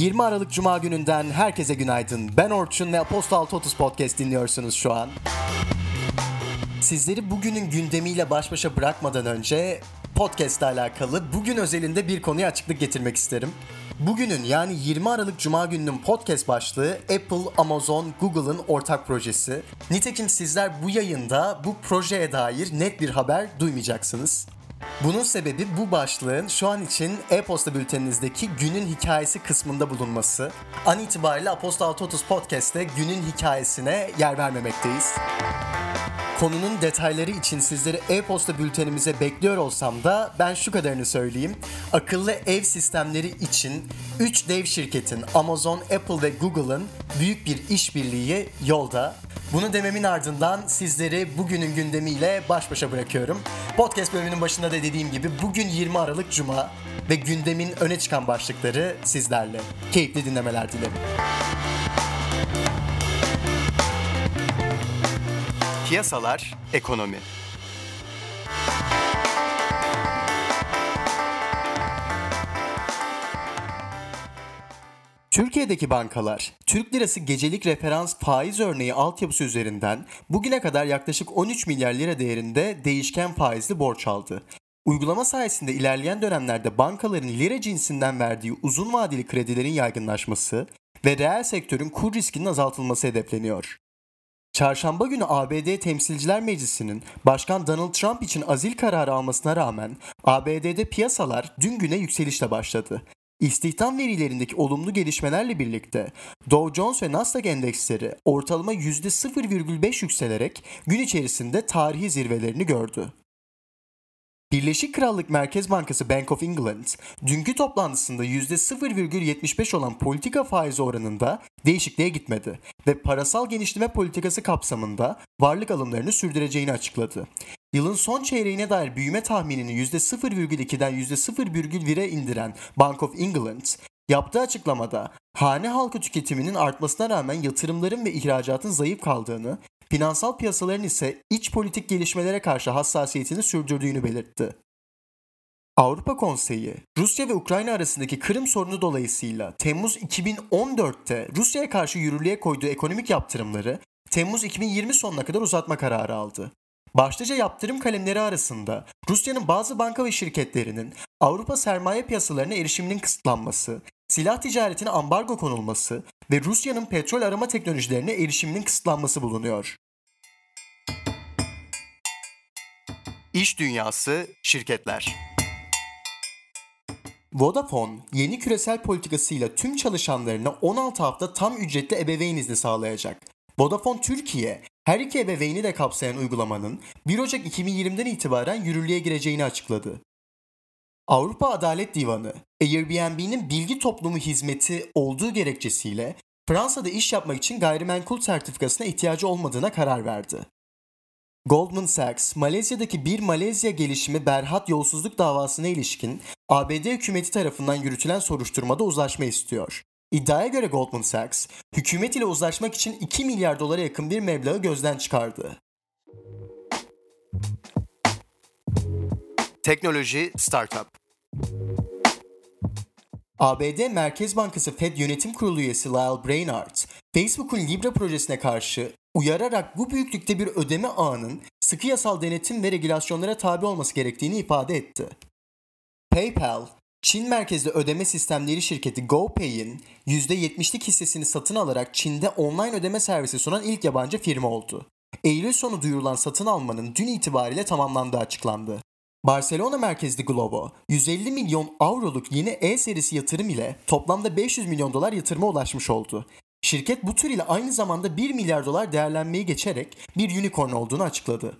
20 Aralık Cuma gününden herkese günaydın. Ben Orçun ve Apostal Totus Podcast dinliyorsunuz şu an. Sizleri bugünün gündemiyle baş başa bırakmadan önce podcast ile alakalı bugün özelinde bir konuya açıklık getirmek isterim. Bugünün yani 20 Aralık Cuma gününün podcast başlığı Apple, Amazon, Google'ın ortak projesi. Nitekim sizler bu yayında bu projeye dair net bir haber duymayacaksınız. Bunun sebebi bu başlığın şu an için e-posta bülteninizdeki günün hikayesi kısmında bulunması. An itibariyle Apostol Totus Podcast'te günün hikayesine yer vermemekteyiz. Konunun detayları için sizleri e-posta bültenimize bekliyor olsam da ben şu kadarını söyleyeyim. Akıllı ev sistemleri için 3 dev şirketin Amazon, Apple ve Google'ın büyük bir işbirliği yolda. Bunu dememin ardından sizleri bugünün gündemiyle baş başa bırakıyorum. Podcast bölümünün başında da dediğim gibi bugün 20 Aralık Cuma ve gündemin öne çıkan başlıkları sizlerle. Keyifli dinlemeler dilerim. Piyasalar, ekonomi. Türkiye'deki bankalar, Türk lirası gecelik referans faiz örneği altyapısı üzerinden bugüne kadar yaklaşık 13 milyar lira değerinde değişken faizli borç aldı. Uygulama sayesinde ilerleyen dönemlerde bankaların lira cinsinden verdiği uzun vadeli kredilerin yaygınlaşması ve reel sektörün kur riskinin azaltılması hedefleniyor. Çarşamba günü ABD Temsilciler Meclisi'nin Başkan Donald Trump için azil kararı almasına rağmen ABD'de piyasalar dün güne yükselişle başladı. İstihdam verilerindeki olumlu gelişmelerle birlikte Dow Jones ve Nasdaq endeksleri ortalama %0,5 yükselerek gün içerisinde tarihi zirvelerini gördü. Birleşik Krallık Merkez Bankası Bank of England, dünkü toplantısında %0,75 olan politika faizi oranında değişikliğe gitmedi ve parasal genişleme politikası kapsamında varlık alımlarını sürdüreceğini açıkladı. Yılın son çeyreğine dair büyüme tahminini %0,2'den %0,1'e indiren Bank of England, yaptığı açıklamada hane halkı tüketiminin artmasına rağmen yatırımların ve ihracatın zayıf kaldığını finansal piyasaların ise iç politik gelişmelere karşı hassasiyetini sürdürdüğünü belirtti. Avrupa Konseyi, Rusya ve Ukrayna arasındaki Kırım sorunu dolayısıyla Temmuz 2014'te Rusya'ya karşı yürürlüğe koyduğu ekonomik yaptırımları Temmuz 2020 sonuna kadar uzatma kararı aldı. Başlıca yaptırım kalemleri arasında Rusya'nın bazı banka ve şirketlerinin Avrupa sermaye piyasalarına erişiminin kısıtlanması, silah ticaretine ambargo konulması ve Rusya'nın petrol arama teknolojilerine erişiminin kısıtlanması bulunuyor. İş dünyası, şirketler. Vodafone, yeni küresel politikasıyla tüm çalışanlarına 16 hafta tam ücretli ebeveyn izni sağlayacak. Vodafone Türkiye, her iki ebeveyni de kapsayan uygulamanın 1 Ocak 2020'den itibaren yürürlüğe gireceğini açıkladı. Avrupa Adalet Divanı, Airbnb'nin bilgi toplumu hizmeti olduğu gerekçesiyle Fransa'da iş yapmak için gayrimenkul sertifikasına ihtiyacı olmadığına karar verdi. Goldman Sachs, Malezya'daki bir Malezya gelişimi berhat yolsuzluk davasına ilişkin ABD hükümeti tarafından yürütülen soruşturmada uzlaşma istiyor. İddiaya göre Goldman Sachs, hükümet ile uzlaşmak için 2 milyar dolara yakın bir meblağı gözden çıkardı. Teknoloji Startup ABD Merkez Bankası Fed Yönetim Kurulu üyesi Lyle Brainard, Facebook'un Libra projesine karşı uyararak bu büyüklükte bir ödeme ağının sıkı yasal denetim ve regülasyonlara tabi olması gerektiğini ifade etti. PayPal, Çin merkezli ödeme sistemleri şirketi GoPay'in %70'lik hissesini satın alarak Çin'de online ödeme servisi sunan ilk yabancı firma oldu. Eylül sonu duyurulan satın almanın dün itibariyle tamamlandığı açıklandı. Barcelona merkezli Globo, 150 milyon avroluk yeni E serisi yatırım ile toplamda 500 milyon dolar yatırıma ulaşmış oldu. Şirket bu tür ile aynı zamanda 1 milyar dolar değerlenmeyi geçerek bir unicorn olduğunu açıkladı.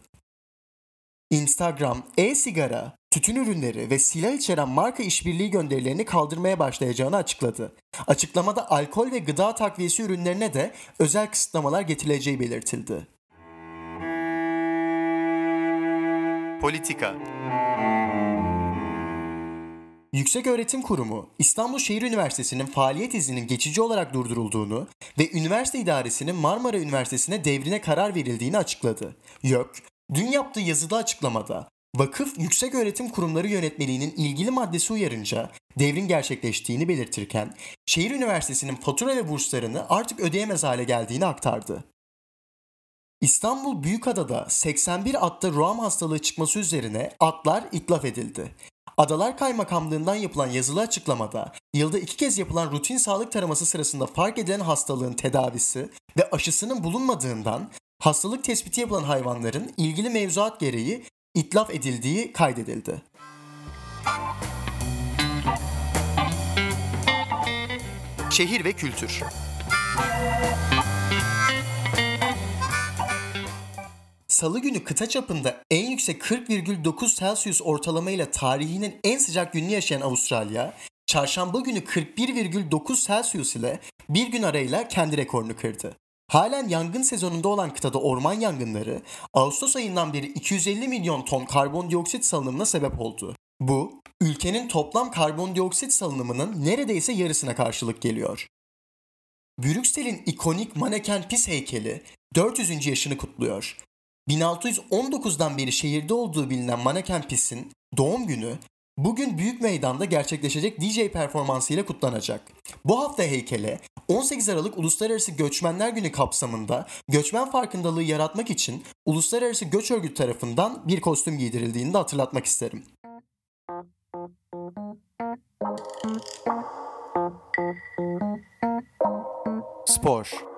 Instagram, e-sigara, tütün ürünleri ve silah içeren marka işbirliği gönderilerini kaldırmaya başlayacağını açıkladı. Açıklamada alkol ve gıda takviyesi ürünlerine de özel kısıtlamalar getirileceği belirtildi. Politika Yüksek Öğretim Kurumu, İstanbul Şehir Üniversitesi'nin faaliyet izninin geçici olarak durdurulduğunu ve üniversite idaresinin Marmara Üniversitesi'ne devrine karar verildiğini açıkladı. YÖK, dün yaptığı yazılı açıklamada Vakıf Yüksek Öğretim Kurumları Yönetmeliğinin ilgili maddesi uyarınca devrin gerçekleştiğini belirtirken, şehir üniversitesinin fatura ve burslarını artık ödeyemez hale geldiğini aktardı. İstanbul Büyükada'da 81 atta ruam hastalığı çıkması üzerine atlar itlaf edildi. Adalar Kaymakamlığından yapılan yazılı açıklamada yılda iki kez yapılan rutin sağlık taraması sırasında fark edilen hastalığın tedavisi ve aşısının bulunmadığından hastalık tespiti yapılan hayvanların ilgili mevzuat gereği itlaf edildiği kaydedildi. Şehir ve kültür. Salı günü kıta çapında en yüksek 40,9 Celsius ortalamayla tarihinin en sıcak gününü yaşayan Avustralya, çarşamba günü 41,9 Celsius ile bir gün arayla kendi rekorunu kırdı. Halen yangın sezonunda olan kıtada orman yangınları Ağustos ayından beri 250 milyon ton karbondioksit salınımına sebep oldu. Bu, ülkenin toplam karbondioksit salınımının neredeyse yarısına karşılık geliyor. Brüksel'in ikonik maneken pis heykeli 400. yaşını kutluyor. 1619'dan beri şehirde olduğu bilinen maneken pisin doğum günü bugün Büyük Meydan'da gerçekleşecek DJ performansıyla kutlanacak. Bu hafta heykele 18 Aralık Uluslararası Göçmenler Günü kapsamında göçmen farkındalığı yaratmak için Uluslararası Göç Örgütü tarafından bir kostüm giydirildiğini de hatırlatmak isterim. Spor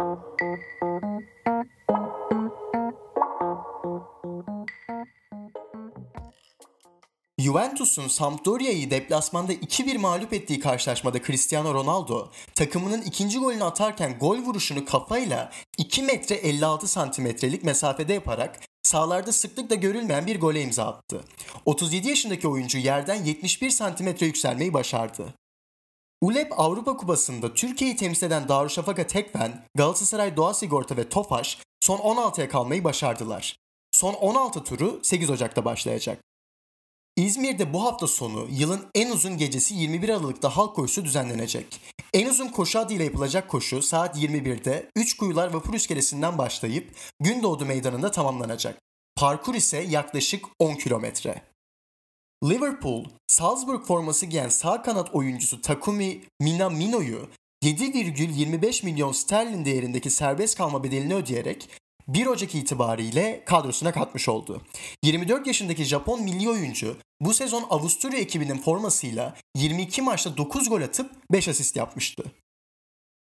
Juventus'un Sampdoria'yı deplasmanda 2-1 mağlup ettiği karşılaşmada Cristiano Ronaldo takımının ikinci golünü atarken gol vuruşunu kafayla 2 metre 56 santimetrelik mesafede yaparak sahalarda sıklıkla görülmeyen bir gole imza attı. 37 yaşındaki oyuncu yerden 71 santimetre yükselmeyi başardı. ULEP Avrupa Kupası'nda Türkiye'yi temsil eden Darüşşafaka Tekfen, Galatasaray Doğa Sigorta ve Tofaş son 16'ya kalmayı başardılar. Son 16 turu 8 Ocak'ta başlayacak. İzmir'de bu hafta sonu yılın en uzun gecesi 21 Aralık'ta halk koşusu düzenlenecek. En uzun koşu adıyla yapılacak koşu saat 21'de 3 Kuyular Vapur İskelesi'nden başlayıp Gündoğdu Meydanı'nda tamamlanacak. Parkur ise yaklaşık 10 kilometre. Liverpool, Salzburg forması giyen sağ kanat oyuncusu Takumi Minamino'yu 7,25 milyon sterlin değerindeki serbest kalma bedelini ödeyerek 1 Ocak itibariyle kadrosuna katmış oldu. 24 yaşındaki Japon milli oyuncu bu sezon Avusturya ekibinin formasıyla 22 maçta 9 gol atıp 5 asist yapmıştı.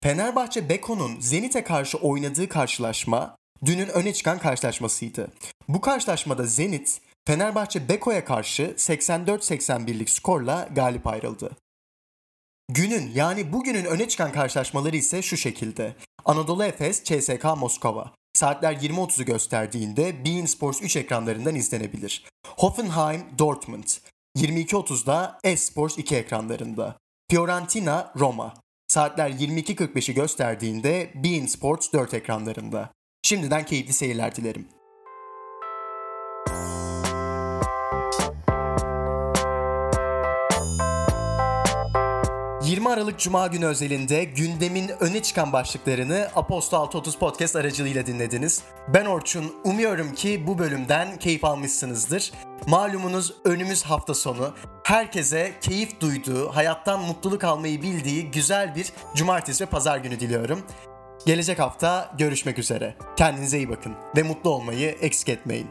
Fenerbahçe Beko'nun Zenit'e karşı oynadığı karşılaşma dünün öne çıkan karşılaşmasıydı. Bu karşılaşmada Zenit, Fenerbahçe Beko'ya karşı 84-81'lik skorla galip ayrıldı. Günün yani bugünün öne çıkan karşılaşmaları ise şu şekilde. Anadolu Efes, CSK Moskova. Saatler 20.30'u gösterdiğinde Bein Sports 3 ekranlarından izlenebilir. Hoffenheim Dortmund 22.30'da Esports 2 ekranlarında. Fiorentina Roma saatler 22.45'i gösterdiğinde Bein Sports 4 ekranlarında. Şimdiden keyifli seyirler dilerim. 20 Aralık Cuma günü özelinde gündemin öne çıkan başlıklarını Aposto 630 Podcast aracılığıyla dinlediniz. Ben Orçun, umuyorum ki bu bölümden keyif almışsınızdır. Malumunuz önümüz hafta sonu. Herkese keyif duyduğu, hayattan mutluluk almayı bildiği güzel bir cumartesi ve pazar günü diliyorum. Gelecek hafta görüşmek üzere. Kendinize iyi bakın ve mutlu olmayı eksik etmeyin.